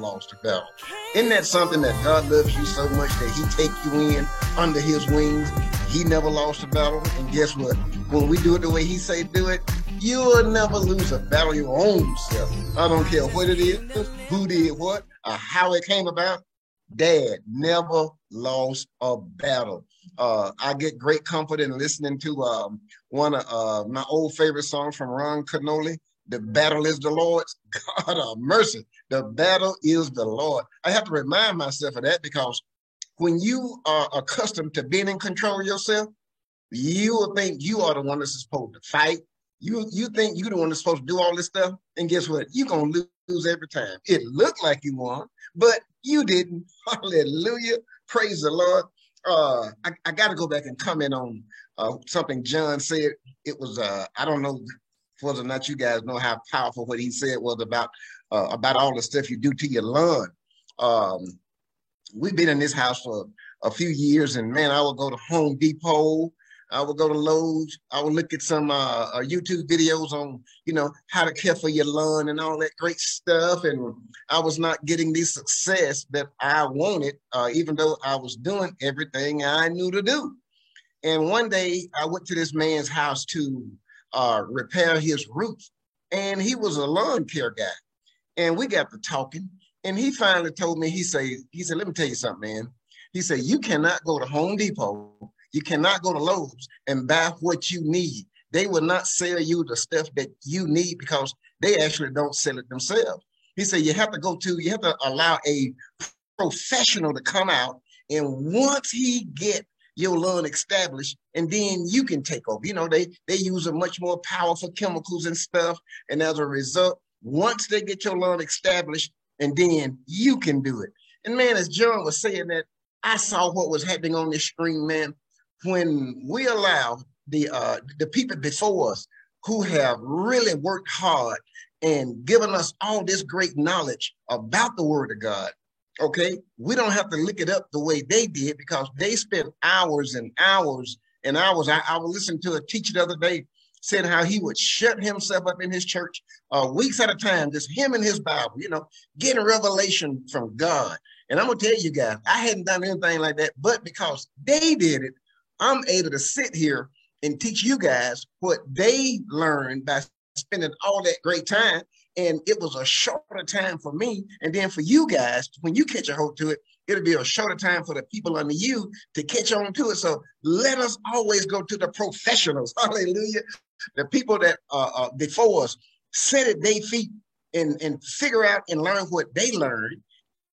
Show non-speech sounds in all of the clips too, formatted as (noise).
lost a battle. Isn't that something that God loves you so much that he take you in under his wings? He never lost a battle. And guess what? When we do it the way he say do it, you will never lose a battle your own self. I don't care what it is, who did what, or how it came about. Dad never lost a battle. Uh, I get great comfort in listening to um, one of uh, my old favorite songs from Ron Kenoly. The battle is the Lord's. (laughs) God of mercy. The battle is the Lord. I have to remind myself of that because when you are accustomed to being in control of yourself, you will think you are the one that's supposed to fight. You you think you're the one that's supposed to do all this stuff, and guess what? You're gonna lose every time. It looked like you won, but you didn't. (laughs) Hallelujah. Praise the Lord. Uh, I, I got to go back and comment on uh, something John said. It was uh, I don't know whether or not you guys know how powerful what he said was about uh, about all the stuff you do to your lawn. Um, we've been in this house for a few years, and man, I would go to Home Depot I would go to Lowe's. I would look at some uh, uh, YouTube videos on, you know, how to care for your lawn and all that great stuff. And I was not getting the success that I wanted, uh, even though I was doing everything I knew to do. And one day I went to this man's house to uh, repair his roof, and he was a lawn care guy. And we got to talking, and he finally told me, he said, he said, let me tell you something, man. He said, you cannot go to Home Depot you cannot go to Lowe's and buy what you need. They will not sell you the stuff that you need because they actually don't sell it themselves. He said you have to go to, you have to allow a professional to come out, and once he get your lawn established, and then you can take over. You know, they they use a much more powerful chemicals and stuff, and as a result, once they get your lawn established, and then you can do it. And man, as John was saying that, I saw what was happening on this screen, man when we allow the uh, the people before us who have really worked hard and given us all this great knowledge about the Word of God, okay, we don't have to look it up the way they did because they spent hours and hours and hours. I, I was listening to a teacher the other day said how he would shut himself up in his church uh, weeks at a time, just him and his Bible, you know, getting revelation from God. And I'm gonna tell you guys, I hadn't done anything like that, but because they did it, I'm able to sit here and teach you guys what they learned by spending all that great time. And it was a shorter time for me. And then for you guys, when you catch a hold to it, it'll be a shorter time for the people under you to catch on to it. So let us always go to the professionals. (laughs) Hallelujah. The people that uh, uh, before us sit at their feet and, and figure out and learn what they learned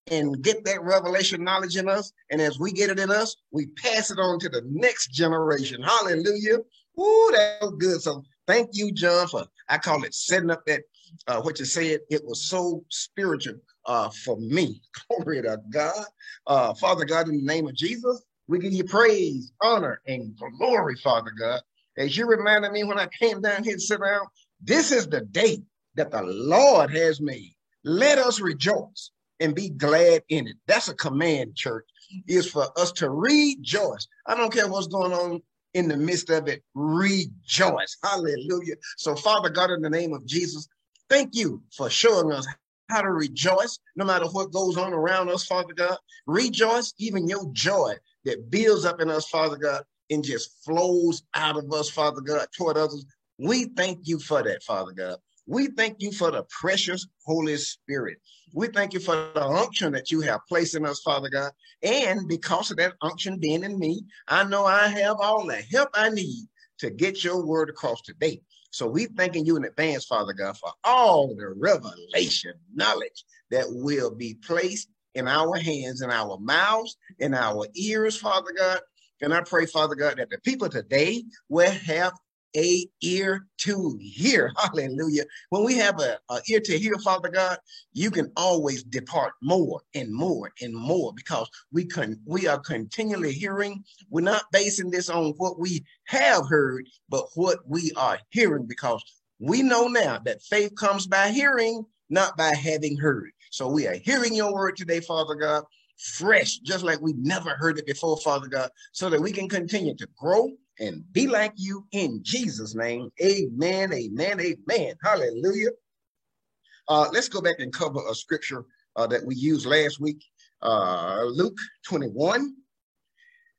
and get that revelation knowledge in us. And as we get it in us, we pass it on to the next generation. Hallelujah. Ooh, that was good. So thank you, John, for I call it setting up that uh, what you said. It was so spiritual uh, for me. (laughs) Glory to God. Uh, Father God, in the name of Jesus, we give you praise, honor, and glory, Father God. As you reminded me when I came down here to sit down, this is the day that the Lord has made. Let us rejoice and be glad in it. That's a command, church, is for us to rejoice. I don't care what's going on in the midst of it, rejoice. Hallelujah. So, Father God, in the name of Jesus, thank you for showing us how to rejoice no matter what goes on around us, Father God. Rejoice, even your joy that builds up in us, Father God, and just flows out of us, Father God, toward others. We thank you for that, Father God. We thank you for the precious Holy Spirit. We thank you for the unction that you have placed in us, Father God. And because of that unction being in me, I know I have all the help I need to get your word across today. So we thanking you in advance, Father God, for all the revelation knowledge that will be placed in our hands, in our mouths, in our ears, Father God. And I pray, Father God, that the people today will have a ear to hear. (laughs) Hallelujah. When we have a, a, ear to hear, Father God, you can always depart more and more and more because we can we are continually hearing. We're not basing this on what we have heard, but what we are hearing because we know now that faith comes by hearing, not by having heard. So we are hearing your word today, Father God, fresh, just like we never heard it before, Father God, so that we can continue to grow and be like you in Jesus' name. Amen, amen, amen. Hallelujah. Uh, let's go back and cover a scripture uh, that we used last week, uh, Luke 21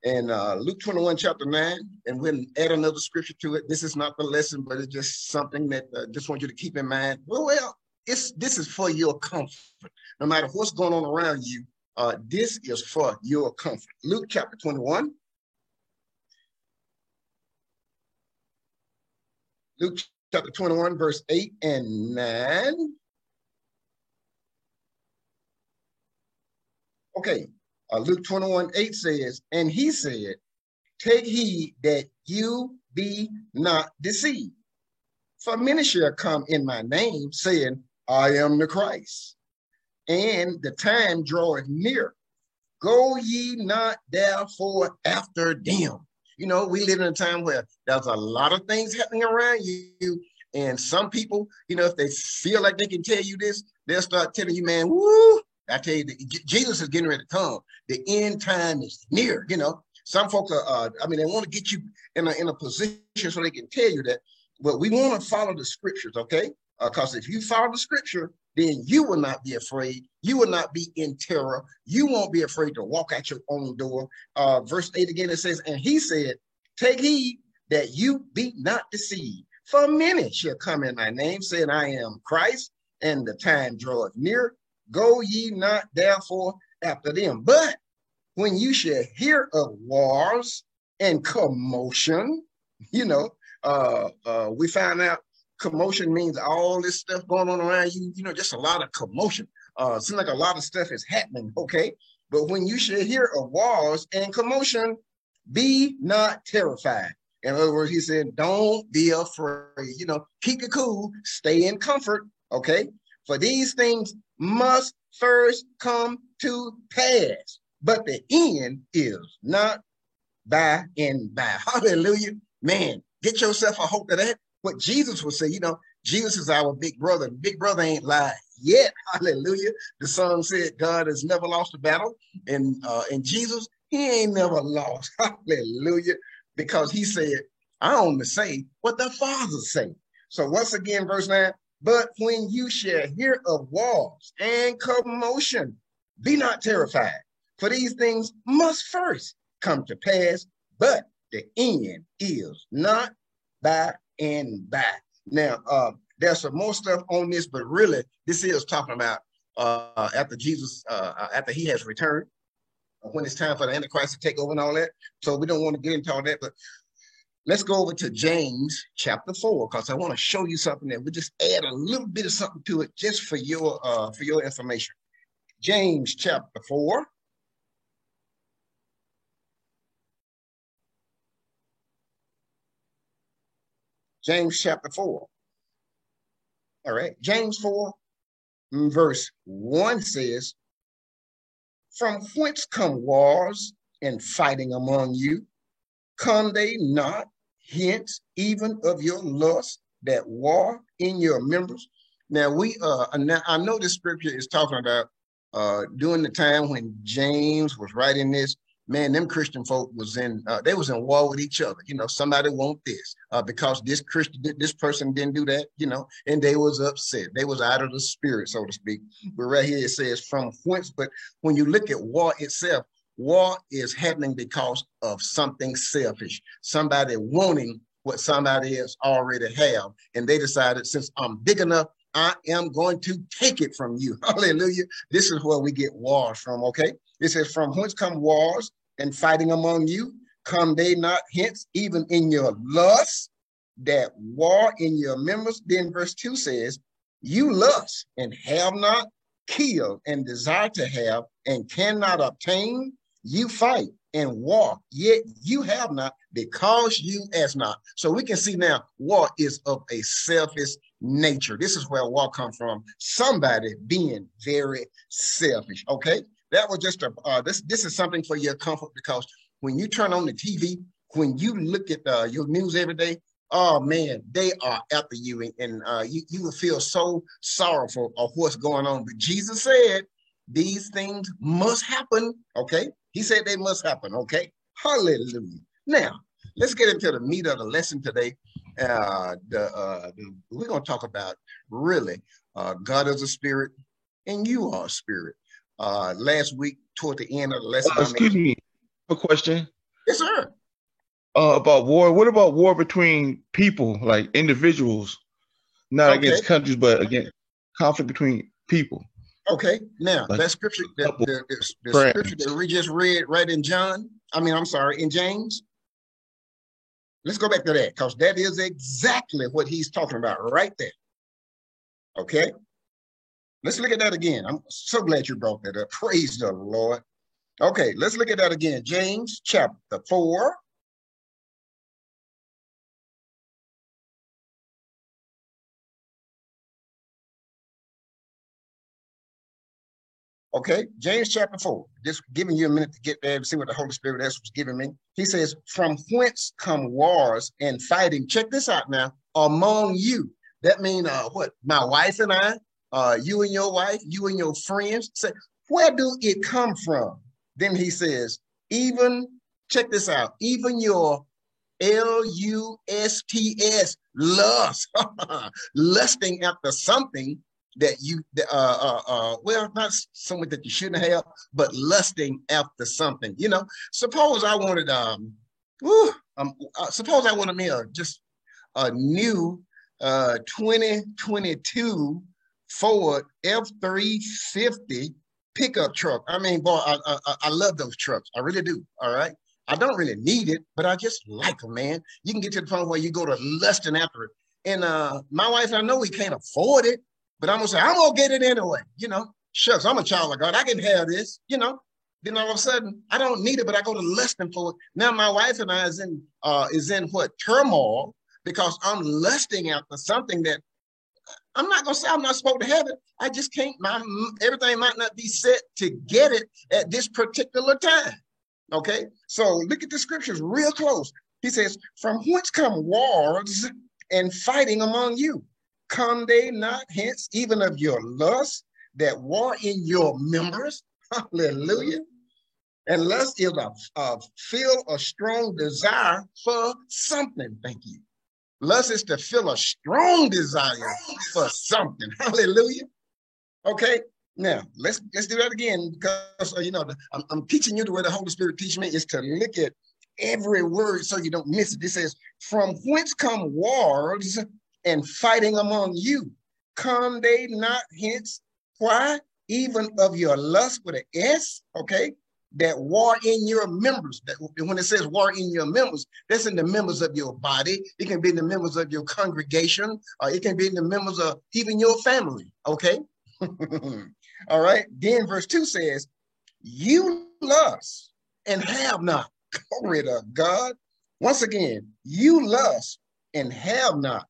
and uh, Luke 21, chapter 9, and we'll add another scripture to it. This is not the lesson, but it's just something that uh, just want you to keep in mind. Well, well, it's this is for your comfort. No matter what's going on around you, uh, this is for your comfort. Luke chapter 21. Luke chapter 21, verse 8 and 9. Okay, uh, Luke 21, 8 says, And he said, Take heed that you be not deceived. For many shall come in my name, saying, I am the Christ. And the time draweth near. Go ye not therefore after them. You know, we live in a time where there's a lot of things happening around you. And some people, you know, if they feel like they can tell you this, they'll start telling you, man, woo, I tell you, Jesus is getting ready to come. The end time is near. You know, some folks are. Uh, I mean, they want to get you in a in a position so they can tell you that. But we want to follow the scriptures, okay? Because uh, if you follow the scripture, then you will not be afraid. You will not be in terror. You won't be afraid to walk out your own door. Uh, verse 8 again, it says, And he said, Take heed that you be not deceived. For many shall come in my name, saying, I am Christ, and the time draweth near. Go ye not therefore after them. But when you shall hear of wars and commotion, you know, uh, uh, we found out commotion means all this stuff going on around you, you know, just a lot of commotion. Uh, seems like a lot of stuff is happening, okay? But when you should hear of wars and commotion, be not terrified. In other words, he said, don't be afraid. You know, keep it cool, stay in comfort, okay? For these things must first come to pass, but the end is not by and by. (laughs) Hallelujah. Man, get yourself a hope of that. What Jesus would say, you know, Jesus is our big brother. Big brother ain't lied yet. (laughs) Hallelujah. The song said God has never lost a battle. And uh, and Jesus, he ain't never lost. (laughs) Hallelujah. Because he said, I only say what the Father say. So once again, verse 9, but when you shall hear of wars and commotion, be not terrified, for these things must first come to pass, but the end is not by and by. Now, uh, there's some more stuff on this, but really, this is talking about uh, after Jesus, uh, after he has returned, when it's time for the Antichrist to take over and all that. So we don't want to get into all that, but Let's go over to James chapter four because I want to show you something that we just add a little bit of something to it just for your uh, for your information. James chapter four. James chapter 4. All right. James 4, mm, verse 1 says, From whence come wars and fighting among you? Come they not hence even of your lust that war in your members. Now we uh now I know this scripture is talking about uh during the time when James was writing this, man, them Christian folk was in uh, they was in war with each other. You know, somebody want this uh, because this Christian this person didn't do that, you know, and they was upset. They was out of the spirit, so to speak. But right here it says from whence, but when you look at war itself, War is happening because of something selfish, somebody wanting what somebody else already have. And they decided, since I'm big enough, I am going to take it from you. (laughs) Hallelujah. This is where we get wars from, okay? It says, From whence come wars and fighting among you? Come they not hence, even in your lust, that war in your members? Then verse 2 says, You lust and have not, kill and desire to have and cannot obtain, you fight and war, yet you have not because you as not. So we can see now war is of a selfish nature. This is where war comes from. Somebody being very selfish. Okay, that was just a uh, this. This is something for your comfort because when you turn on the TV, when you look at uh, your news every day, oh man, they are after you, and, and uh, you you will feel so sorrowful of what's going on. But Jesus said these things must happen. Okay, he said they must happen. Okay. Hallelujah. Now, let's get into the meat of the lesson today. Uh, the, uh, the, we're going to talk about really uh, God is a spirit. and you are a spirit. Uh, last week, toward the end of the lesson, uh, excuse me, a question. Yes, sir. Uh, about war. What about war between people, like individuals, not okay. against countries, but against conflict between people? Okay, now like that scripture, that, the, the, the scripture that we just read right in John, I mean, I'm sorry, in James. Let's go back to that because that is exactly what he's talking about right there. Okay, let's look at that again. I'm so glad you brought that up. (laughs) Praise the Lord. Okay, let's look at that again. James chapter 4, Okay, James chapter 4. Just giving you a minute to get there and see what the Holy Spirit has was giving me. He says, From whence come wars and fighting? Check this out now. Among you. That means uh, what? My wife and I, uh, you and your wife, you and your friends. Say, where do it come from? Then he says, even, check this out, even your L-U-S-T-S, lust, (laughs) lusting after something that you uh, uh, uh, well not something that you shouldn't have but lusting after something you know suppose i wanted um, whew, um uh, suppose i wanted me a just a new uh 2022 ford f350 pickup truck i mean boy I, I i love those trucks i really do all right i don't really need it but i just like them man you can get to the point where you go to lusting after it and uh my wife i know we can't afford it but I'm gonna say, I'm gonna get it anyway. You know, shucks, I'm a child of God. I can have this, you know. Then all of a sudden, I don't need it, but I go to lusting for it. Now my wife and I is in uh is in what turmoil because I'm lusting after something that I'm not gonna say I'm not supposed to have it. I just can't. My everything might not be set to get it at this particular time. Okay, so look at the scriptures real close. He says, "From whence come wars and fighting among you? Come they not hence even of your lust that war in your members? (laughs) Hallelujah. And lust is a, a feel a strong desire for something. Thank you. Lust is to feel a strong desire for something. (laughs) Hallelujah. Okay. Now let's let's do that again because uh, you know I'm, I'm teaching you the way the Holy Spirit teach me is to look at every word so you don't miss it. It says, "From whence come wars and fighting among you. Come they not hence? Why? Even of your lust with an S, okay? That war in your members. That when it says war in your members, that's in the members of your body. It can be in the members of your congregation, or it can be in the members of even your family. Okay. (laughs) All right. Then verse 2 says, You lust and have not. (laughs) Glory to God. Once again, you lust and have not.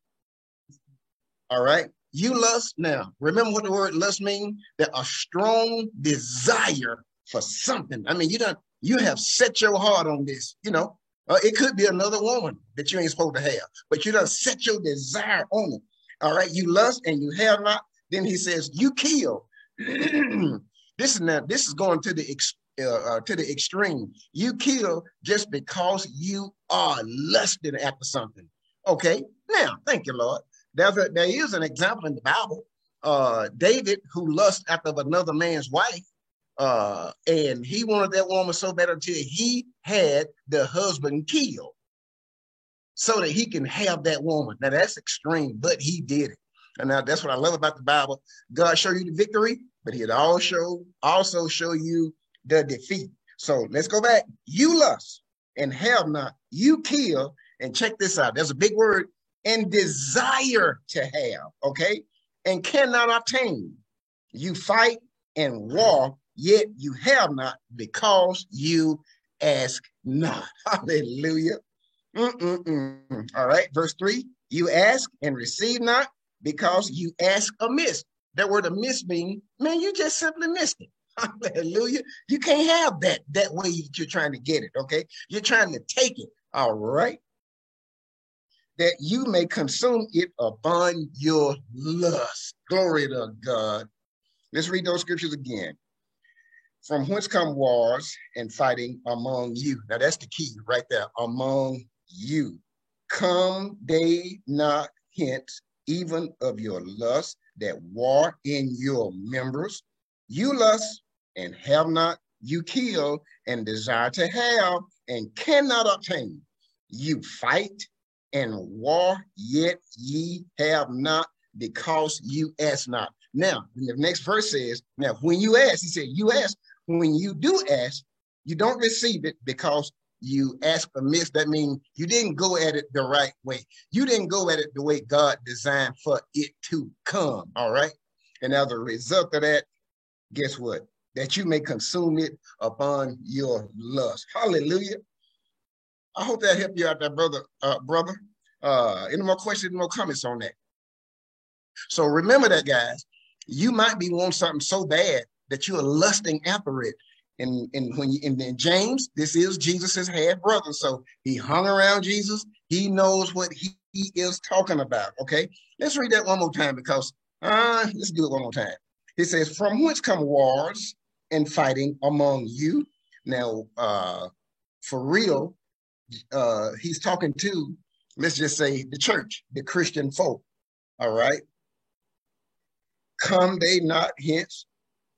All right. You lust now. Remember what the word lust means? That a strong desire for something. I mean, you don't you have set your heart on this, you know. Uh, it could be another woman that you ain't supposed to have, but you don't set your desire on it. All right, you lust and you have not. Then he says, you kill. (clears throat) this is now, this is going to the uh, uh, to the extreme. You kill just because you are lusting after something. Okay, now thank you, Lord. There's a, there is an example in the Bible. Uh, David, who lust after another man's wife, uh, and he wanted that woman so bad until he had the husband killed so that he can have that woman. Now that's extreme, but he did it. And now that's what I love about the Bible. God show you the victory, but he'd also also show you the defeat. So let's go back. You lust and have not. You kill. And check this out. There's a big word and desire to have, okay, and cannot obtain. You fight and war, yet you have not because you ask not. (laughs) Hallelujah. Mm-mm-mm. All right, verse three you ask and receive not because you ask amiss. That word amiss means, man, you just simply missed it. (laughs) Hallelujah. You can't have that that way you're trying to get it, okay? You're trying to take it. All right that you may consume it upon your lust. Glory to God. Let's read those scriptures again. From whence come wars and fighting among you? Now that's the key right there. Among you. Come they not hence, even of your lust that war in your members. You lust and have not, you kill and desire to have and cannot obtain. You fight and war, yet ye have not because you ask not. Now, the next verse says, Now, when you ask, he said, You ask, when you do ask, you don't receive it because you ask amiss. That means you didn't go at it the right way. You didn't go at it the way God designed for it to come. All right. And as a result of that, guess what? That you may consume it upon your lust. Hallelujah. I hope that helped you out there, brother. Uh, brother. Uh, any more questions, more comments on that? So remember that, guys. You might be wanting something so bad that you are lusting after it. And, and when you and then James, this is Jesus's half brother. So he hung around Jesus. He knows what he, he is talking about. Okay. Let's read that one more time because uh let's do it one more time. He says, From whence come wars and fighting among you? Now, uh, for real, uh, he's talking to, let's just say, the church, the Christian folk. All right. Come they not hence,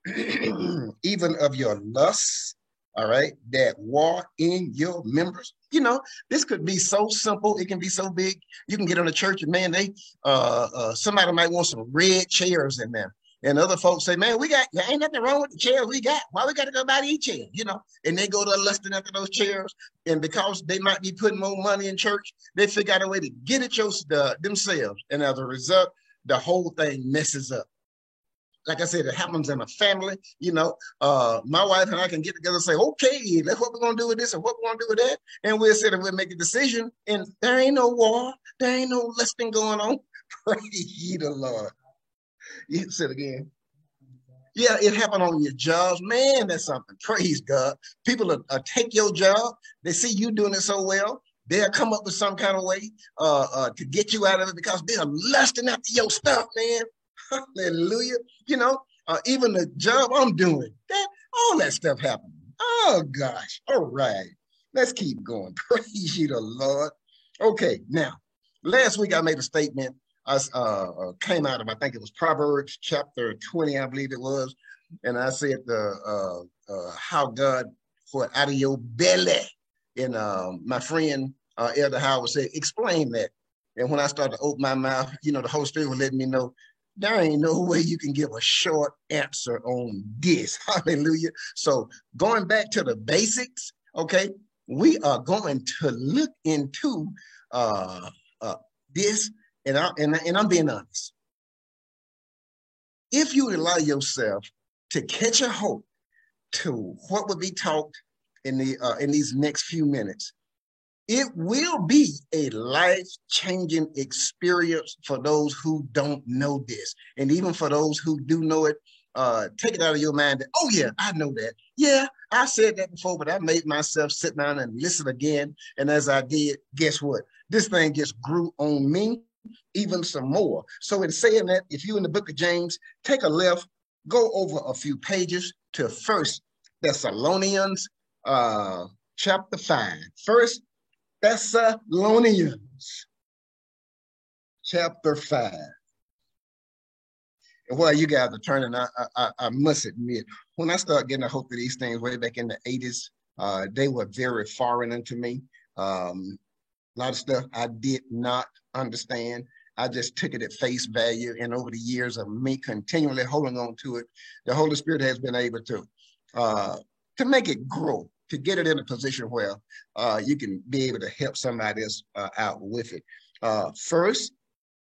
(clears throat) even of your lusts, all right, that war in your members. You know, this could be so simple. It can be so big. You can get on a church and man, they uh, uh somebody might want some red chairs in there. And other folks say, man, we got, there ain't nothing wrong with the chairs we got. Why we got to go buy these chairs, you know? And they go to lusting after those chairs. And because they might be putting more money in church, they figure out a way to get it your, uh, themselves. And as a result, the whole thing messes up like I said, it happens in a family. You know, uh, my wife and I can get together and say, okay, that's what we're gonna do with this and what we're gonna do with that. And we'll sit and we'll make a decision. And there ain't no war, there ain't no listing going on. (laughs) Praise the Lord. You said again. Yeah, it happened on your jobs. Man, that's something. Praise God. People are, take your job. They see you doing it so well. They'll come up with some kind of way uh, uh, to get you out of it because they're lusting after your stuff, man. Hallelujah. You know, uh, even the job I'm doing, that all that stuff happened. Oh gosh. All right. Let's keep going. (laughs) Praise you the Lord. Okay, now last week I made a statement. I uh, uh, came out of I think it was Proverbs chapter 20, I believe it was, and I said the uh, uh, how God for out of your belly. And um, my friend uh, Elder Howard said, explain that. And when I started to open my mouth, you know, the Holy Spirit was letting me know there ain't no way you can give a short answer on this. (laughs) Hallelujah. So going back to the basics, okay, we are going to look into uh, uh, this, and, I, and, and I'm being honest. If you allow yourself to catch a hope to what would be taught in the uh, in these next few minutes, it will be a life changing experience for those who don't know this. And even for those who do know it, uh, take it out of your mind that, oh, yeah, I know that. Yeah, I said that before, but I made myself sit down and listen again. And as I did, guess what? This thing just grew on me even some more. So, in saying that, if you in the book of James, take a left, go over a few pages to First Thessalonians uh, chapter 5. First Thessalonians chapter 5. And while you guys are turning, I, I, I must admit, when I started getting a hold of these things way back in the 80s, uh, they were very foreign unto me. Um, a lot of stuff I did not understand. I just took it at face value. And over the years of me continually holding on to it, the Holy Spirit has been able to uh, to make it grow to get it in a position where uh, you can be able to help somebody else uh, out with it. Uh, First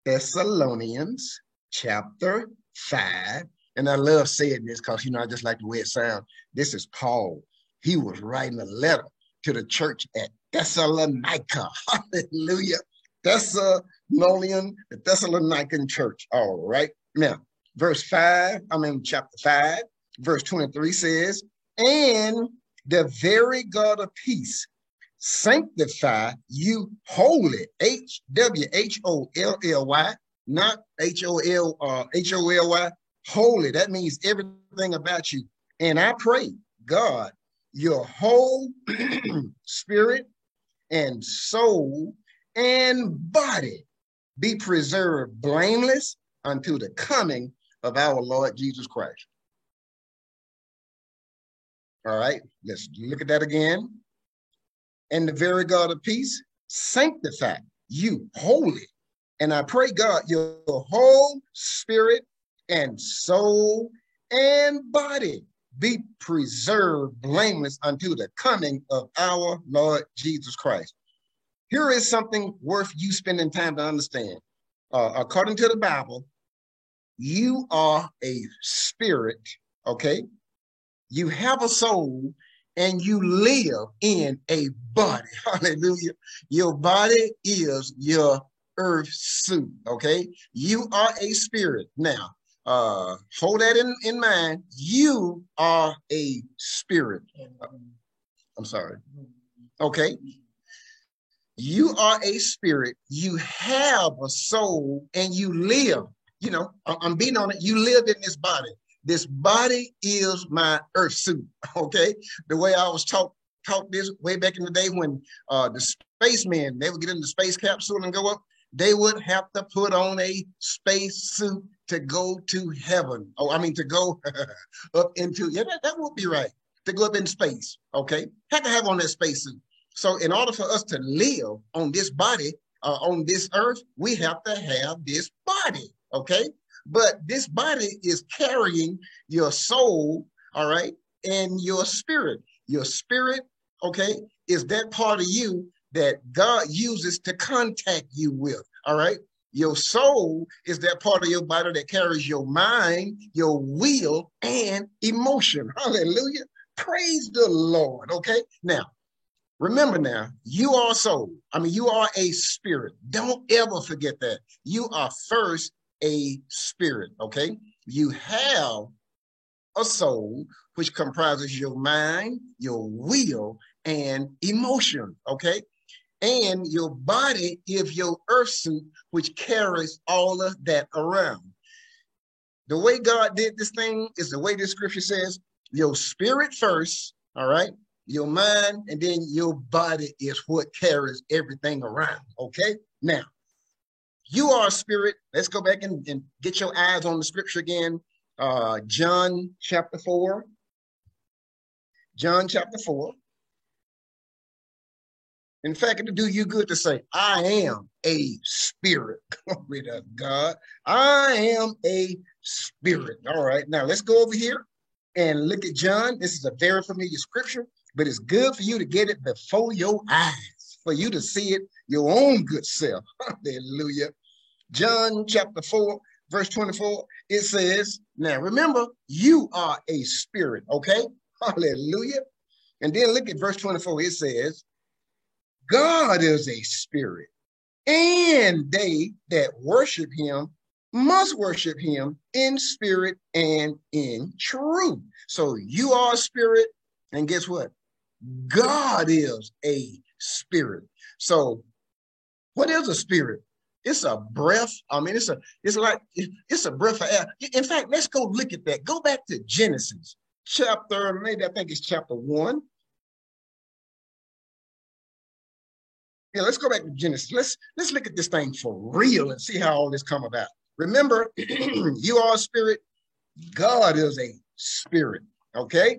Thessalonians chapter five, and I love saying this because you know I just like the way it sounds. This is Paul. He was writing a letter to the church at Thessalonica. (laughs) Hallelujah. Thessalonian, the Thessalonican church. All right. Now, verse 5, I'm in chapter 5, verse 23 says, And the very God of peace sanctify you holy. H W H O L L Y, not H O L uh, H O L Y. Holy. That means everything about you. And I pray, God, your whole (clears throat) spirit and soul and body be preserved blameless until the coming of our Lord Jesus Christ. All right, let's look at that again. And the very God of peace sanctify you holy. And I pray, God, your whole spirit and soul and body be preserved blameless unto the coming of our Lord Jesus Christ. Here is something worth you spending time to understand. Uh, according to the Bible, you are a spirit, okay? You have a soul and you live in a body. (laughs) Hallelujah. Your body is your earth suit, okay? You are a spirit. Now, uh, hold that in, in mind. You are a spirit. I'm sorry. Okay. You are a spirit. You have a soul and you live. You know, I'm being on it. You live in this body. This body is my earth suit. (laughs) Okay. The way I was taught taught this way back in the day when uh, the spacemen they would get in the space capsule and go up, they would have to put on a space suit to go to heaven. Oh, I mean to go (laughs) up into yeah, that, that would be right. To go up in space. Okay. Had to have on that space suit. So in order for us to live on this body, uh, on this earth, we have to have this body. Okay. But this body is carrying your soul, all right, and your spirit. Your spirit, okay, is that part of you that God uses to contact you with, all right? Your soul is that part of your body that carries your mind, your will, and emotion. (laughs) Hallelujah. Praise the Lord. Okay. Now, remember now, you are soul. I mean, you are a spirit. Don't ever forget that. You are first a spirit, okay? You have a soul, which comprises your mind, your will, and emotion, okay? And your body is your earth suit, which carries all of that around. The way God did this thing is the way the scripture says your spirit first, all right? Your mind, and then your body is what carries everything around, okay? Now, you are a spirit. Let's go back and, and get your eyes on the scripture again. Uh, John chapter 4. John chapter 4. In fact, it'll do you good to say, I am a spirit. (laughs) Glory to God. I am a spirit. All right. Now let's go over here and look at John. This is a very familiar scripture, but it's good for you to get it before your eyes, for you to see it your own good self. (laughs) Hallelujah. John chapter 4, verse 24, it says, Now remember, you are a spirit, okay? Hallelujah. And then look at verse 24, it says, God is a spirit, and they that worship him must worship him in spirit and in truth. So you are a spirit, and guess what? God is a spirit. So, what is a spirit? It's a breath. I mean, it's a it's like it's a breath of air. In fact, let's go look at that. Go back to Genesis chapter, maybe I think it's chapter one. Yeah, let's go back to Genesis. Let's let's look at this thing for real and see how all this come about. Remember, (clears throat) you are a spirit. God is a spirit. Okay.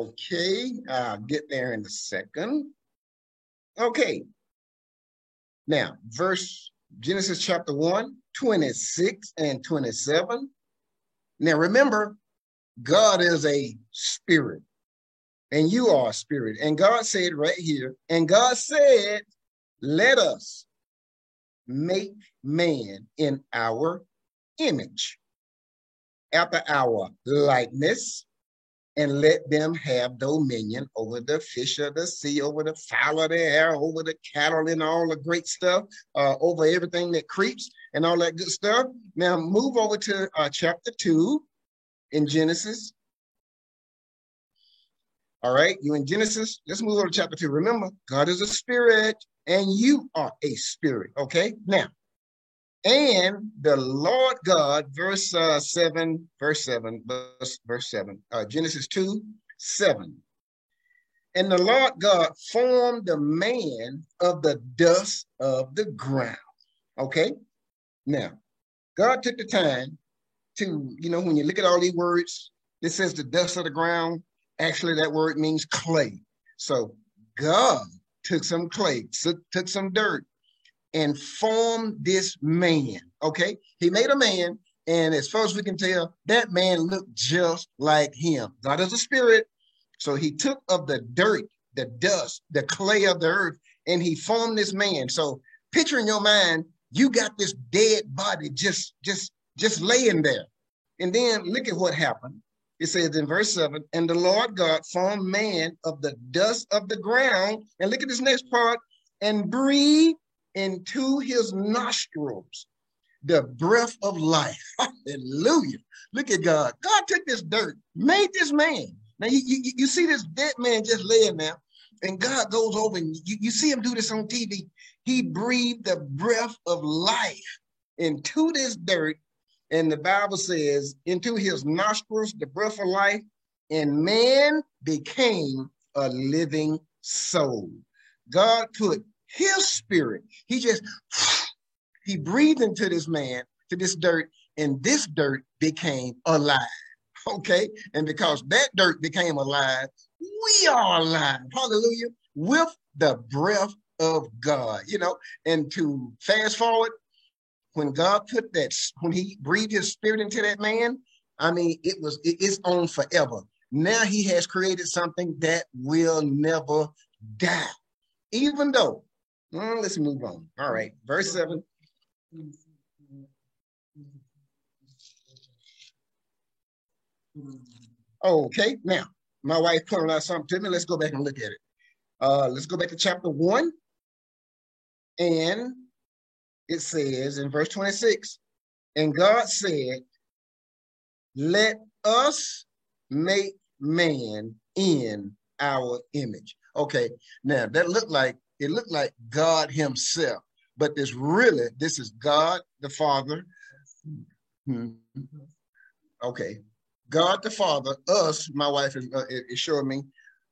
Okay, I'll get there in a second. Okay. Now, verse Genesis chapter 1, 26 and 27. Now, remember, God is a spirit, and you are a spirit. And God said right here, and God said, Let us make man in our image, after our likeness, and let them have dominion over the fish of the sea, over the fowl of the air, over the cattle and all the great stuff, uh, over everything that creeps and all that good stuff. Now move over to uh, chapter two in Genesis. All right, you in Genesis. Let's move over to chapter two. Remember, God is a spirit and you are a spirit. Okay, now And the Lord God, verse uh, 7, verse 7, verse, verse 7, uh, Genesis 2, 7. And the Lord God formed the man of the dust of the ground. Okay? Now, God took the time to, you know, when you look at all these words, it says the dust of the ground. Actually, that word means clay. So God took some clay, took, took some dirt, and formed this man. Okay, he made a man, and as far as we can tell, that man looked just like him. God is a spirit, so he took of the dirt, the dust, the clay of the earth, and he formed this man. So picture in your mind, you got this dead body just, just, just laying there. And then look at what happened. It says in verse 7 And the Lord God formed man of the dust of the ground. And look at this next part and breathed into his nostrils the breath of life. (laughs) Hallelujah. Look at God. God took this dirt, made this man. Now you, you, you see this dead man just laying there, and God goes over and you, you see him do this on TV. He breathed the breath of life into this dirt, and the Bible says, into his nostrils, the breath of life, and man became a living soul. God put his spirit. He just (sighs) he breathed into this man, to this dirt, and this dirt became alive. Okay, and because that dirt became alive, we are alive. Hallelujah. With the breath of God, you know, and to fast forward, when God put that, when he breathed his spirit into that man, I mean, it was, it's on forever. Now he has created something that will never die. Even though Mm, let's move on. All right, verse 7. Okay, now my wife pointed out something to me. Let's go back and look at it. Uh, let's go back to chapter 1. And it says in verse 26 And God said, Let us make man in our image. Okay, now that looked like it looked like God Himself, but this really, this is God the Father. Hmm. Okay, God the Father, us, my wife is, uh, is showing me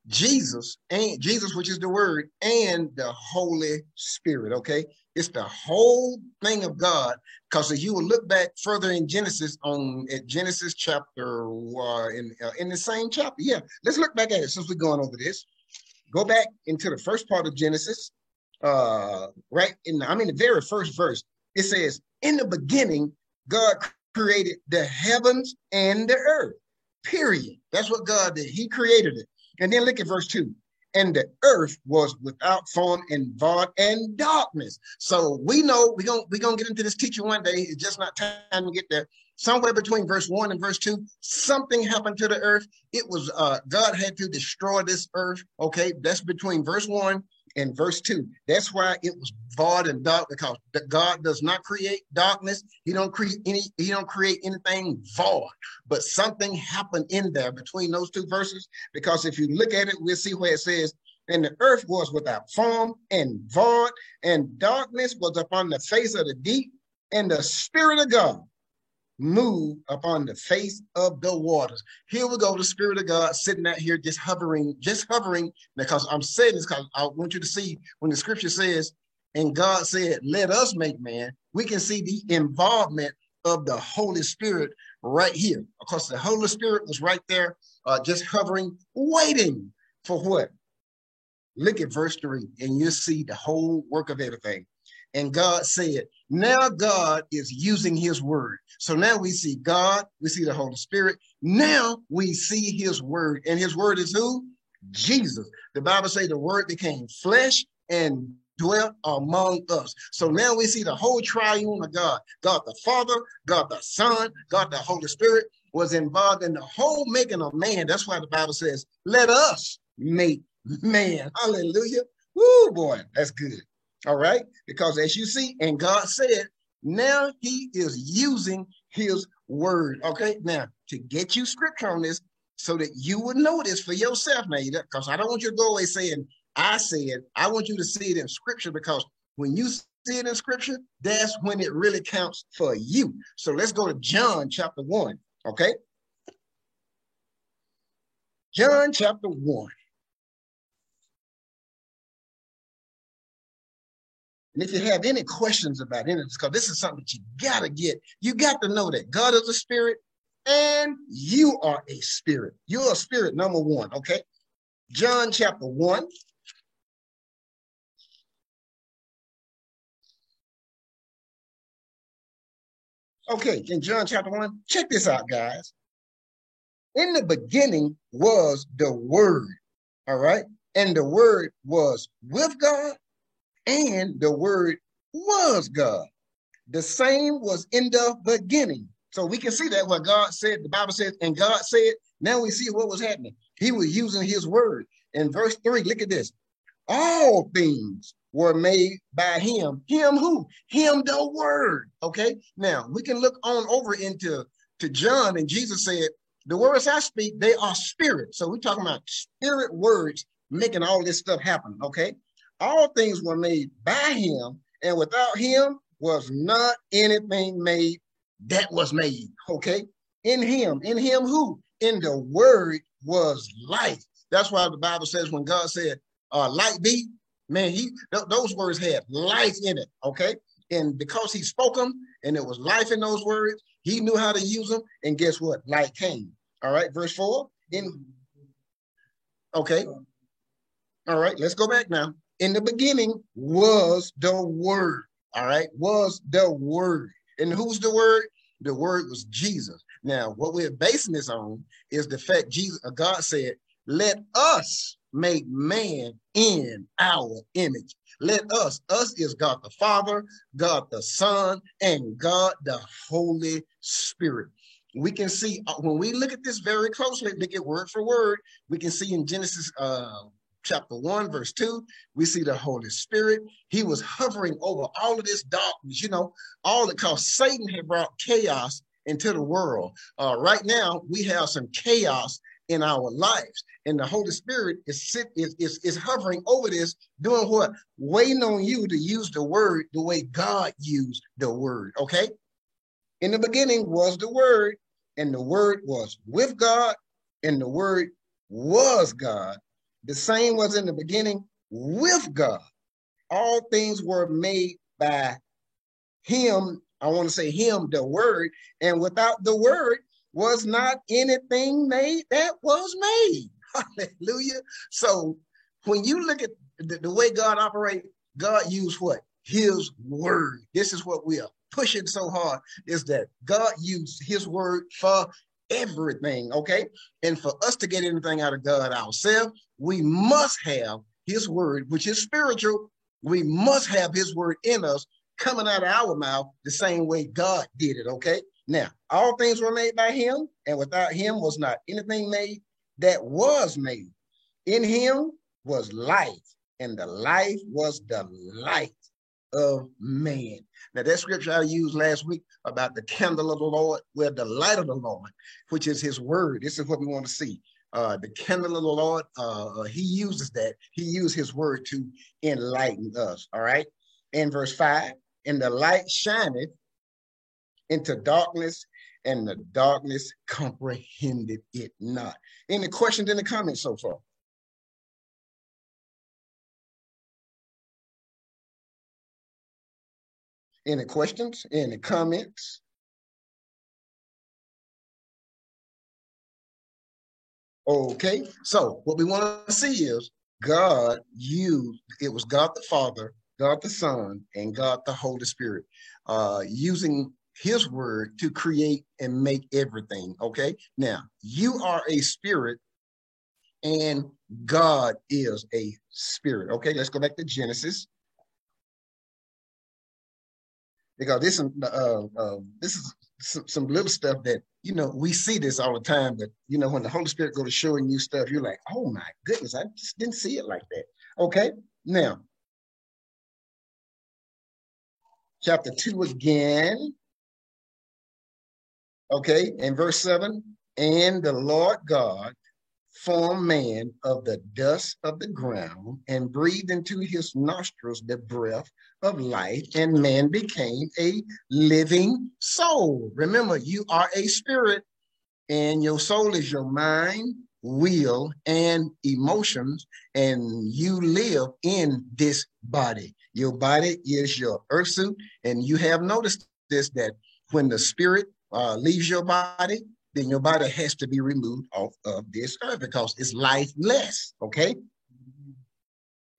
Jesus and Jesus, which is the Word, and the Holy Spirit. Okay, it's the whole thing of God. Because if you will look back further in Genesis, on at Genesis chapter uh, in uh, in the same chapter, yeah, let's look back at it since we're going over this. Go back into the first part of Genesis, uh, right? In the, I mean, the very first verse, it says, "In the beginning, God created the heavens and the earth." Period. That's what God did. He created it. And then look at verse two. And the earth was without form and void and darkness. So we know we're gonna we're gonna get into this teaching one day. It's just not time to get there somewhere between verse one and verse two, something happened to the earth. It was uh, God had to destroy this earth. Okay, that's between verse one and verse two. That's why it was void and dark because God does not create darkness. He don't create any. He don't create anything void. But something happened in there between those two verses because if you look at it, we'll see where it says. And the earth was without form and void, and darkness was upon the face of the deep, and the Spirit of God move upon the face of the waters. Here we go, the Spirit of God sitting out here just hovering, just hovering, because I'm saying this because I want you to see when the scripture says, and God said, Let us make man, we can see the involvement of the Holy Spirit right here. Of course, the Holy Spirit was right there, uh, just hovering, waiting for what? Look at verse 3, and you'll see the whole work of everything. And God said, now God is using his word. So now we see God, we see the Holy Spirit. Now we see his word. And his word is who? Jesus. The Bible says the word became flesh and dwelt among us. So now we see the whole triune of God. God the Father, God the Son, God the Holy Spirit was involved in the whole making of man. That's why the Bible says, let us make man. Hallelujah. Woo, boy, that's good. All right. Because as you see, and God said, now he is using his word. Okay. Now, to get you scripture on this so that you would know this for yourself, now, because I don't want you to go away saying, I said, I want you to see it in scripture because when you see it in scripture, that's when it really counts for you. So let's go to John chapter 1, okay? John chapter 1. And if you have any questions about any of this, because this is something that you got to get, you got to know that God is a spirit and you are a spirit. You're a spirit, number one, okay? John chapter 1. Okay, in John chapter 1, check this out, guys. In the beginning was the Word, all right? And the Word was with God, and the Word was God. The same was in the beginning. So we can see that what God said, the Bible says, and God said, now we see what was happening. He was using his word. In verse 3, look at this. All things were made by him. Him who? Him the word. Okay. Now we can look on over into to John, and Jesus said, The words I speak, they are spirit. So we're talking about spirit words making all this stuff happen. Okay. All things were made by him, and without him was not anything made that was made. Okay. In him, in him who? In the word was life. That's why the Bible says when God said, uh, light be, man, he th- those words had life in it. Okay. And because he spoke them and there was life in those words, he knew how to use them. And guess what? Light came. All right, verse four. In okay. All right, let's go back now. In the beginning was the word. All right, was the word. And who's the word? The word was Jesus. Now, what we're basing this on is the fact Jesus, uh, God said, "Let us make man in our image." Let us. Us is God the Father, God the Son, and God the Holy Spirit. We can see uh, when we look at this very closely, look at word for word. We can see in Genesis uh, chapter 1, verse 2, we see the Holy Spirit. He was hovering over all of this darkness, you know, all because Satan had brought chaos into the world. Uh, right now, we have some chaos in our lives, and the Holy Spirit is, sit, is, is, is hovering over this, doing what? Waiting on you to use the word the way God used the word, okay? In the beginning was the word, and the word was with God, and the word was God the same was in the beginning with God. All things were made by him. I want to say him, the word, and without the word was not anything made that was made. (laughs) Hallelujah. So when you look at the, the way God operates, God used what? His word. This is what we are pushing so hard is that God used his word for everything, okay? And for us to get anything out of God ourselves, we must have his word, which is spiritual. We must have his word in us coming out of our mouth the same way God did it, okay? Now, all things were made by him, and without him was not anything made that was made. In him was life, and the life was the light of man. Now, that scripture I used last week about the candle of the Lord, where the light of the Lord, which is his word, this is what we want to see. Uh, the candle of the Lord, uh, he uses that. He used his word to enlighten us. All right. In verse five, and the light shineth into darkness, and the darkness comprehended it not. Any questions in the comments so far? Any questions? Any comments? Okay, so what we want to see is God used, it was God the Father, God the Son, and God the Holy Spirit uh, using his word to create and make everything. Okay, now you are a spirit and God is a spirit. Okay, let's go back to Genesis because this uh, uh, this is some, some, little stuff that you know we see this all the time. But you know when the Holy Spirit go to showing you stuff, you're like, oh my goodness, I just didn't see it like that. Okay, now chapter two again. Okay, in verse seven, and the Lord God formed man of the dust of the ground and breathed into his nostrils the breath of life, and man became a living soul. Remember, you are a spirit, and your soul is your mind, will, and emotions, and you live in this body. Your body is your earth suit, and you have noticed this that when the spirit uh, leaves your body, then your body has to be removed off of this earth because it's lifeless. Okay.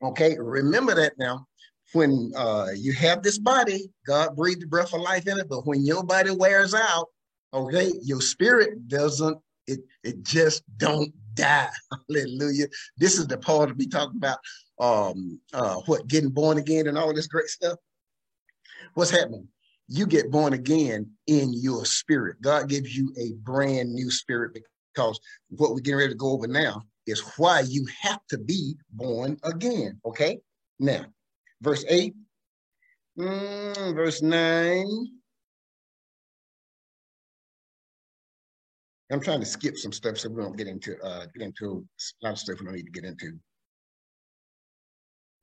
Okay. Remember that now. When uh, you have this body, God breathed the breath of life in it, but when your body wears out, okay, your spirit doesn't, it, it just don't die. (laughs) Hallelujah. This is the part to be talking about um uh what getting born again and all this great stuff. What's happening? You get born again in your spirit. God gives you a brand new spirit because what we're getting ready to go over now is why you have to be born again. Okay. Now, verse 8, mm, verse 9. I'm trying to skip some stuff so we don't get into uh, get into a lot of stuff we don't need to get into.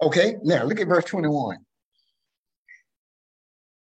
Okay, now look at verse 21.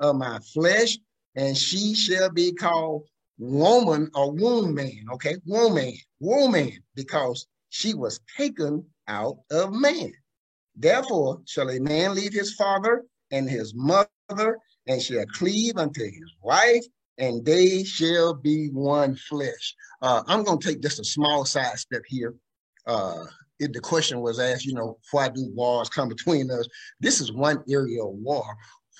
of my flesh, and she shall be called woman or womb man. Okay, woman, woman, because she was taken out of man. Therefore shall a man leave his father and his mother, and shall cleave unto his wife, and they shall be one flesh. Uh, I'm going to take just a small side step here. Uh, if the question was asked, you know, why do wars come between us? This is one area of war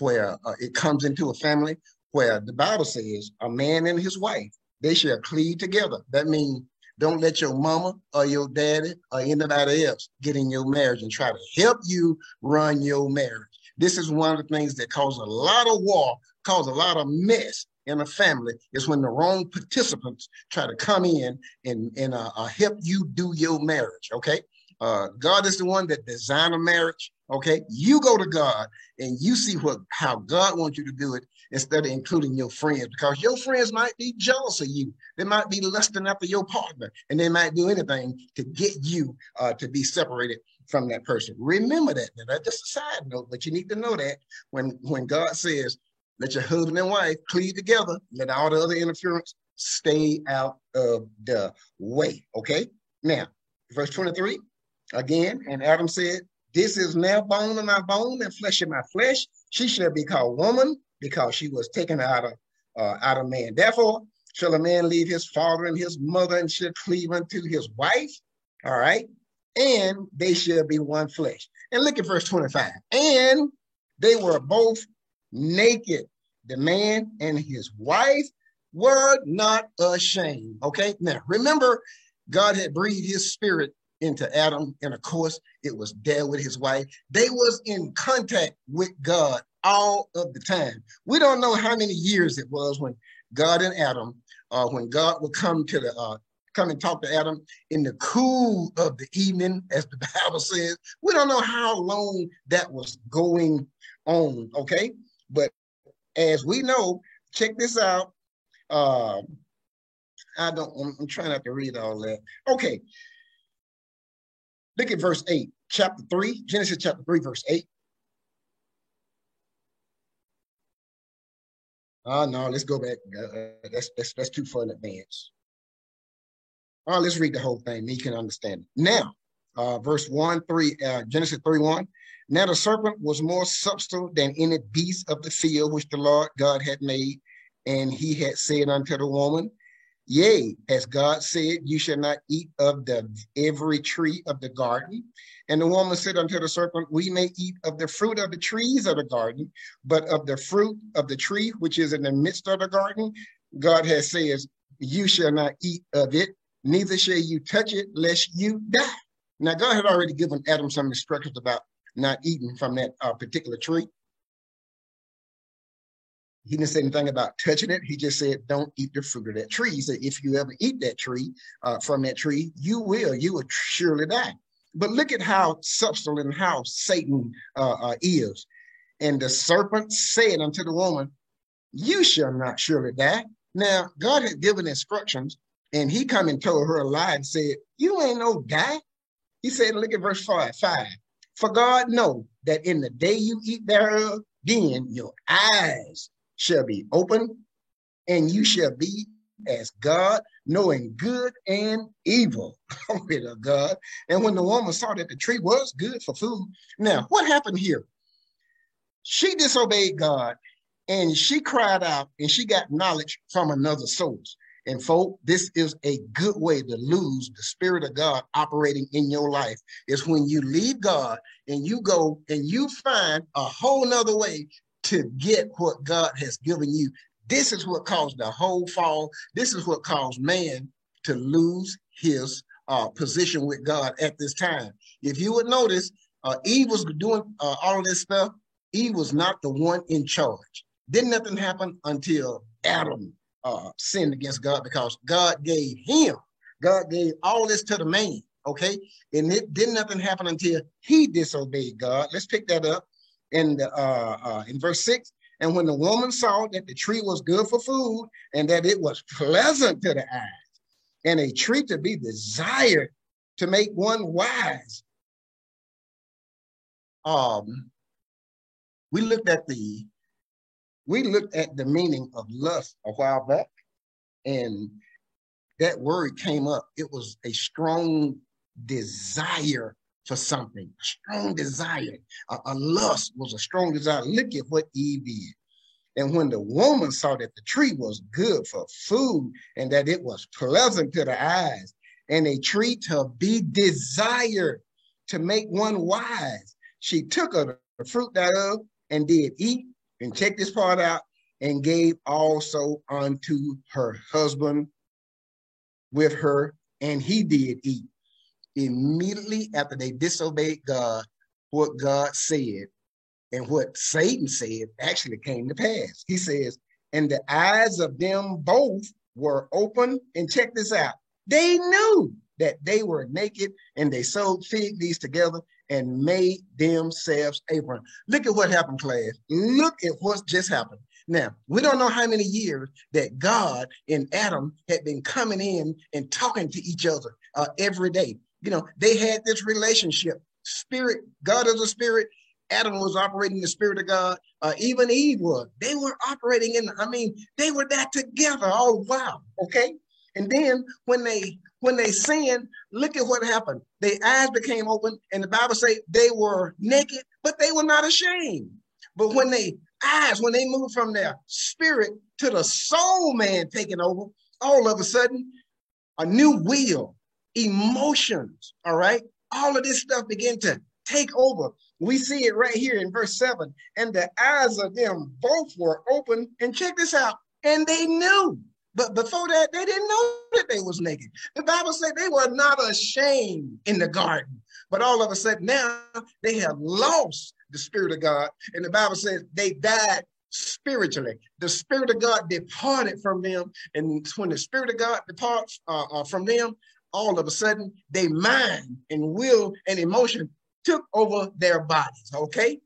where uh, it comes into a family where the Bible says a man and his wife, they shall cleave together. That means don't let your mama or your daddy or anybody else get in your marriage and try to help you run your marriage. This is one of the things that cause a lot of war, cause a lot of mess in a family is when the wrong participants try to come in and, and uh, uh, help you do your marriage, okay? Uh, God is the one that designed a marriage. Okay, you go to God and you see what how God wants you to do it instead of including your friends because your friends might be jealous of you. They might be lusting after your partner, and they might do anything to get you uh, to be separated from that person. Remember that. Now, that's just a side note, but you need to know that when when God says, "Let your husband and wife cleave together," let all the other interference stay out of the way. Okay. Now, verse twenty-three. Again, and Adam said, This is now bone of my bone and flesh of my flesh. She shall be called woman because she was taken out of uh, out of man. Therefore, shall a man leave his father and his mother and shall cleave unto his wife. All right. And they shall be one flesh. And look at verse 25. And they were both naked. The man and his wife were not ashamed. Okay. Now remember, God had breathed his spirit into Adam, and of course, it was there with his wife. They was in contact with God all of the time. We don't know how many years it was when God and Adam, uh, when God would come to the uh, come and talk to Adam in the cool of the evening, as the (laughs) Bible says. We don't know how long that was going on. Okay, but as we know, check this out. Uh, I don't. I'm, I'm trying not to read all that. Okay, Look at verse 8, chapter 3, Genesis chapter 3, verse 8. Oh, no, let's go back. Uh, that's, that's, that's too far in advance. Oh, let's read the whole thing. You can understand it. Now, uh, verse 1, 3, uh, Genesis 3, 1. Now the serpent was more subtle than any beast of the field which the Lord God had made. And he had said unto the woman, Yea, as God said, you shall not eat of the every tree of the garden. And the woman said unto the serpent, We may eat of the fruit of the trees of the garden, but of the fruit of the tree which is in the midst of the garden, God has says, You shall not eat of it, neither shall you touch it lest you die. Now, God had already given Adam some instructions about not eating from that uh, particular tree. He didn't say anything about touching it. He just said, don't eat the fruit of that tree. He said, if you ever eat that tree uh, from that tree, you will, you will surely die. But look at how subtle and how Satan uh, uh, is. And the serpent said unto the woman, you shall not surely die. Now, God had given instructions, and he come and told her a lie and said, you ain't no die. He said, look at verse five, five. For God know that in the day you eat thereof, then your eyes shall be open, and you shall be as God, knowing good and evil. (laughs) Glory to God. And when the woman saw that the tree was good for food, now what happened here? She disobeyed God and she cried out and she got knowledge from another source. And folk, this is a good way to lose the spirit of God operating in your life. Is when you leave God and you go and you find a whole nother way to get what God has given you. This is what caused the whole fall. This is what caused man to lose his uh, position with God at this time. If you would notice, uh, Eve was doing uh, all this stuff. Eve was not the one in charge. Didn't nothing happen until Adam uh, sinned against God because God gave him, God gave all this to the man. Okay, and it did nothing happen until he disobeyed God. Let's pick that up in the uh, uh, in verse six. And when the woman saw that the tree was good for food and that it was pleasant to the eyes, and a tree to be desired to make one wise. Um, we looked at the we looked at the meaning of lust a while back, and that word came up. It was a strong desire for something, a strong desire. A, a lust was a strong desire. Look at what Eve did. And when the woman saw that the tree was good for food and that it was pleasant to the eyes and a tree to be desired to make one wise, she took of the fruit thereof and did eat and check this part out and gave also unto her husband with her, and he did eat immediately after they disobeyed God, what God said and what Satan said actually came to pass. He says, and the eyes of them both were open. And check this out they knew that they were naked and they sewed fig leaves together and made themselves apron. Look at what happened, class. Look at what just happened. Now, we don't know how many years that God and Adam had been coming in and talking to each other uh, every day you know, they had this relationship. Spirit, God is a spirit. Adam was operating the spirit of God. Uh, even Eve was. They were operating in, I mean, they were that together all wow. Okay. And then when they when they sinned, look at what happened. Their eyes became open, and the Bible say they were naked, but they were not ashamed. But when they eyes, when they moved from their spirit to the soul man taking over, all of a sudden, a new will, emotions, all right? All of this stuff began to take over. We see it right here in verse 7. And the eyes of them both were open. And check this out. And they knew. But before that, they didn't know that they was naked. The Bible said they were not ashamed in the garden. But all of a sudden now they have lost the Spirit of God. And the Bible says they died spiritually. The Spirit of God departed from them. And when the Spirit of God departs uh, uh, from them, all of a sudden their mind and will and emotion took over their bodies. Okay.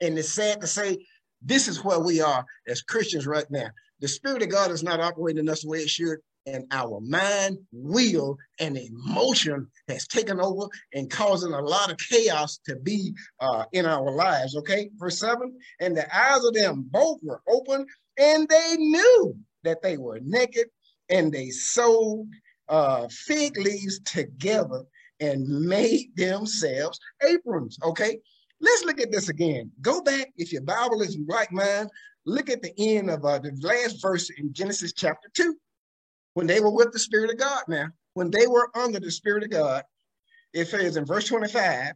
And it's sad to say, this is where we are as Christians right now. The Spirit of God is not operating us the way it should, and our mind, will, and emotion has taken over and causing a lot of chaos to be uh, in our lives. Okay, verse seven, and the eyes of them both were open, and they knew that they were naked, and they sewed uh, fig leaves together and made themselves aprons. Okay, let's look at this again. Go back, if your Bible is right mind, look at the end of uh, the last verse in Genesis chapter 2. When they were with the Spirit of God now, when they were under the Spirit of God, it says in verse 25,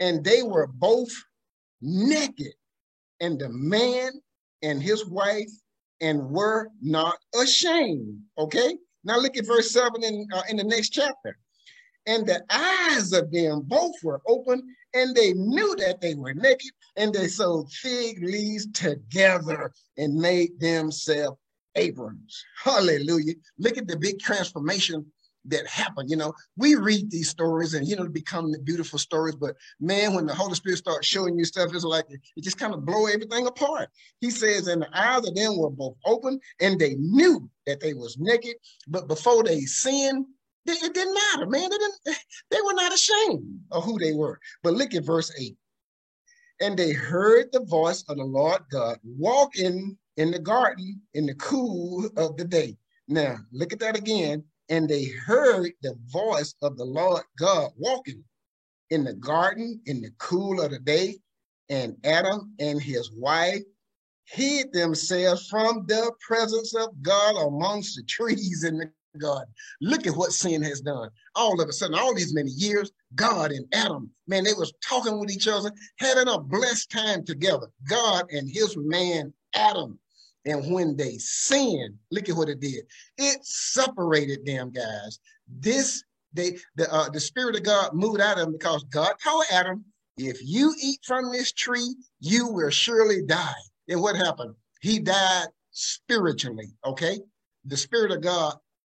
and they were both naked, and the man and his wife, and were not ashamed. Okay, Now look at verse 7 in, uh, in the next chapter. And the eyes of them both were open, and they knew that they were naked, and they sewed fig leaves together and made themselves aprons. Hallelujah. Look at the big transformation that happened. You know, we read these stories and you know become beautiful stories, but man, when the Holy Spirit starts showing you stuff, it's like it just kind of blow everything apart. He says, and the eyes of them were both open, and they knew that they was naked, but before they sinned, it didn't matter, man. They didn't. (laughs) They were not ashamed of who they were. But look at verse eight. And they heard the voice of the Lord God walking in the garden in the cool of the day. Now look at that again and they heard the voice of the Lord God walking in the garden in the cool of the day. And Adam and his wife hid themselves from the presence of God amongst the trees in the garden. Look at what sin has done. All of a sudden, all these many years, God and Adam, man, they was talking with each other, having a blessed time together. God and his man, Adam. And when they sinned, look at what it did. It separated them, guys. This, they, the, uh, the spirit of God moved out of them because God told Adam, if you eat from this tree, you will surely die. And what happened? He died spiritually, okay? The spirit of God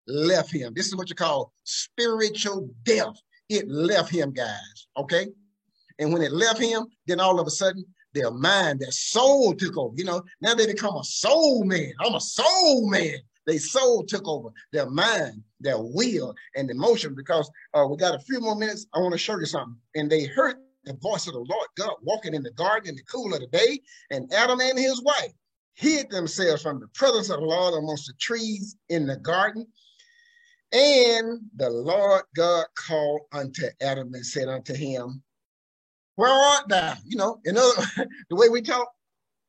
left him. This is what you call spiritual death. It left him, guys, okay? And when it left him, then all of a sudden, their mind, their soul took over. You know, now they become a soul man. I'm a soul man. Their soul took over their mind, their will, and emotion. Because uh, we got a few more minutes. I want to show you something. And they heard the voice of the Lord God walking in the garden in the cool of the day. And Adam and his wife hid themselves from the presence of the Lord amongst the trees in the garden. And the Lord God called unto Adam and said unto him, where art thou? You know, in other (laughs) the way we talk,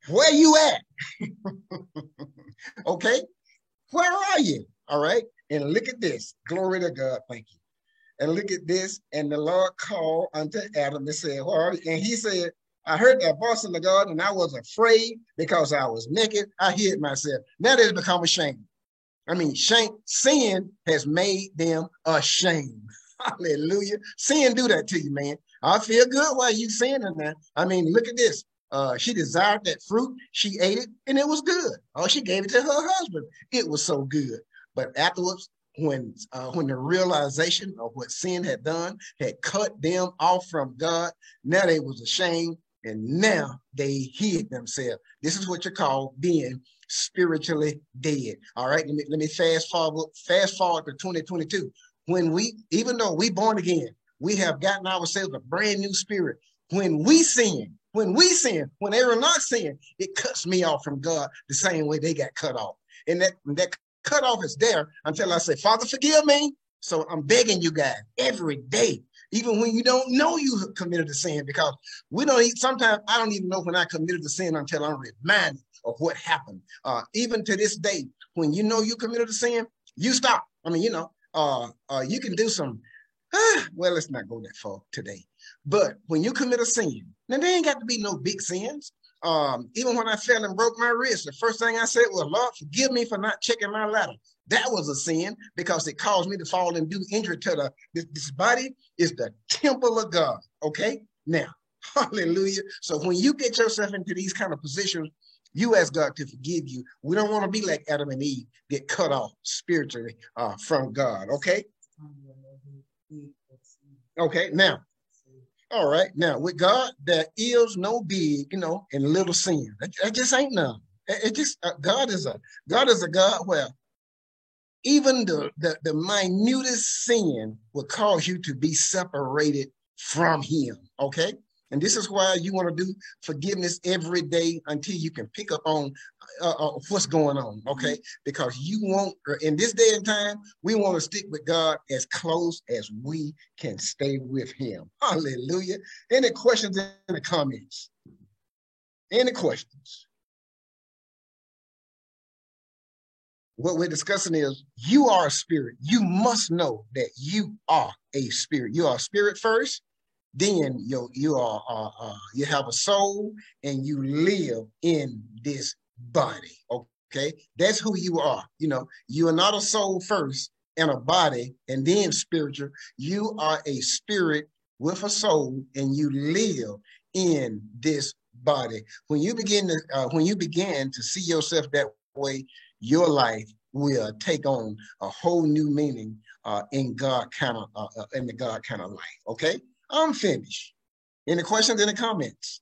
where you at? (laughs) okay, where are you? All right, and look at this. Glory to God. Thank you. And look at this. And the Lord called unto Adam and said, Where And he said, I heard that voice in the garden, and I was afraid because I was naked. I hid myself. Now they become ashamed. I mean, shame, sin has made them ashamed. (laughs) Hallelujah. Sin do that to you, man. I feel good while you saying that. I mean, look at this. Uh, she desired that fruit. She ate it, and it was good. Oh, she gave it to her husband. It was so good. But afterwards, when uh, when the realization of what sin had done had cut them off from God, now they was ashamed, and now they hid themselves. This is what you call being spiritually dead. All right, let me, let me fast forward fast forward to 2022. When we, even though we born again, we have gotten ourselves a brand new spirit. When we sin, when we sin, when they were not sin, it cuts me off from God the same way they got cut off. And that, that cut off is there until I say, Father, forgive me. So I'm begging you guys every day, even when you don't know you committed a sin, because we don't, sometimes I don't even know when I committed the sin until I'm reminded of what happened. Uh, even to this day, when you know you committed a sin, you stop. I mean, you know, uh, uh, you can do some (sighs) well, let's not go that far today. But when you commit a sin, now they ain't got to be no big sins. Um, even when I fell and broke my wrist, the first thing I said was, Lord, forgive me for not checking my ladder. That was a sin because it caused me to fall and do injury to the this, this body is the temple of God. Okay. Now, (laughs) hallelujah. So when you get yourself into these kind of positions, you ask God to forgive you. We don't want to be like Adam and Eve, get cut off spiritually uh, from God. Okay. Okay, now, all right, now with God, there is no big, you know, and little sin. That, just ain't none. It, it just uh, God is a God is a God where even the, the the minutest sin will cause you to be separated from Him. Okay, and this is why you want to do forgiveness every day until you can pick up on uh, uh, what's going on, okay? Because you want, in this day and time, we want to stick with God as close as we can stay with Him. Hallelujah. Any questions in the comments? Any questions? What we're discussing is you are a spirit. You must know that you are a spirit. You are a spirit first, then you you are uh, uh, you have a soul and you live in this body. Okay, that's who you are. You know, you are not a soul first and a body and then spiritual. You are a spirit with a soul, and you live in this body. When you begin to uh, when you begin to see yourself that way, your life will take on a whole new meaning uh, in God kind of uh, uh, in the God kind of life. Okay, I'm finished. Any questions in the comments?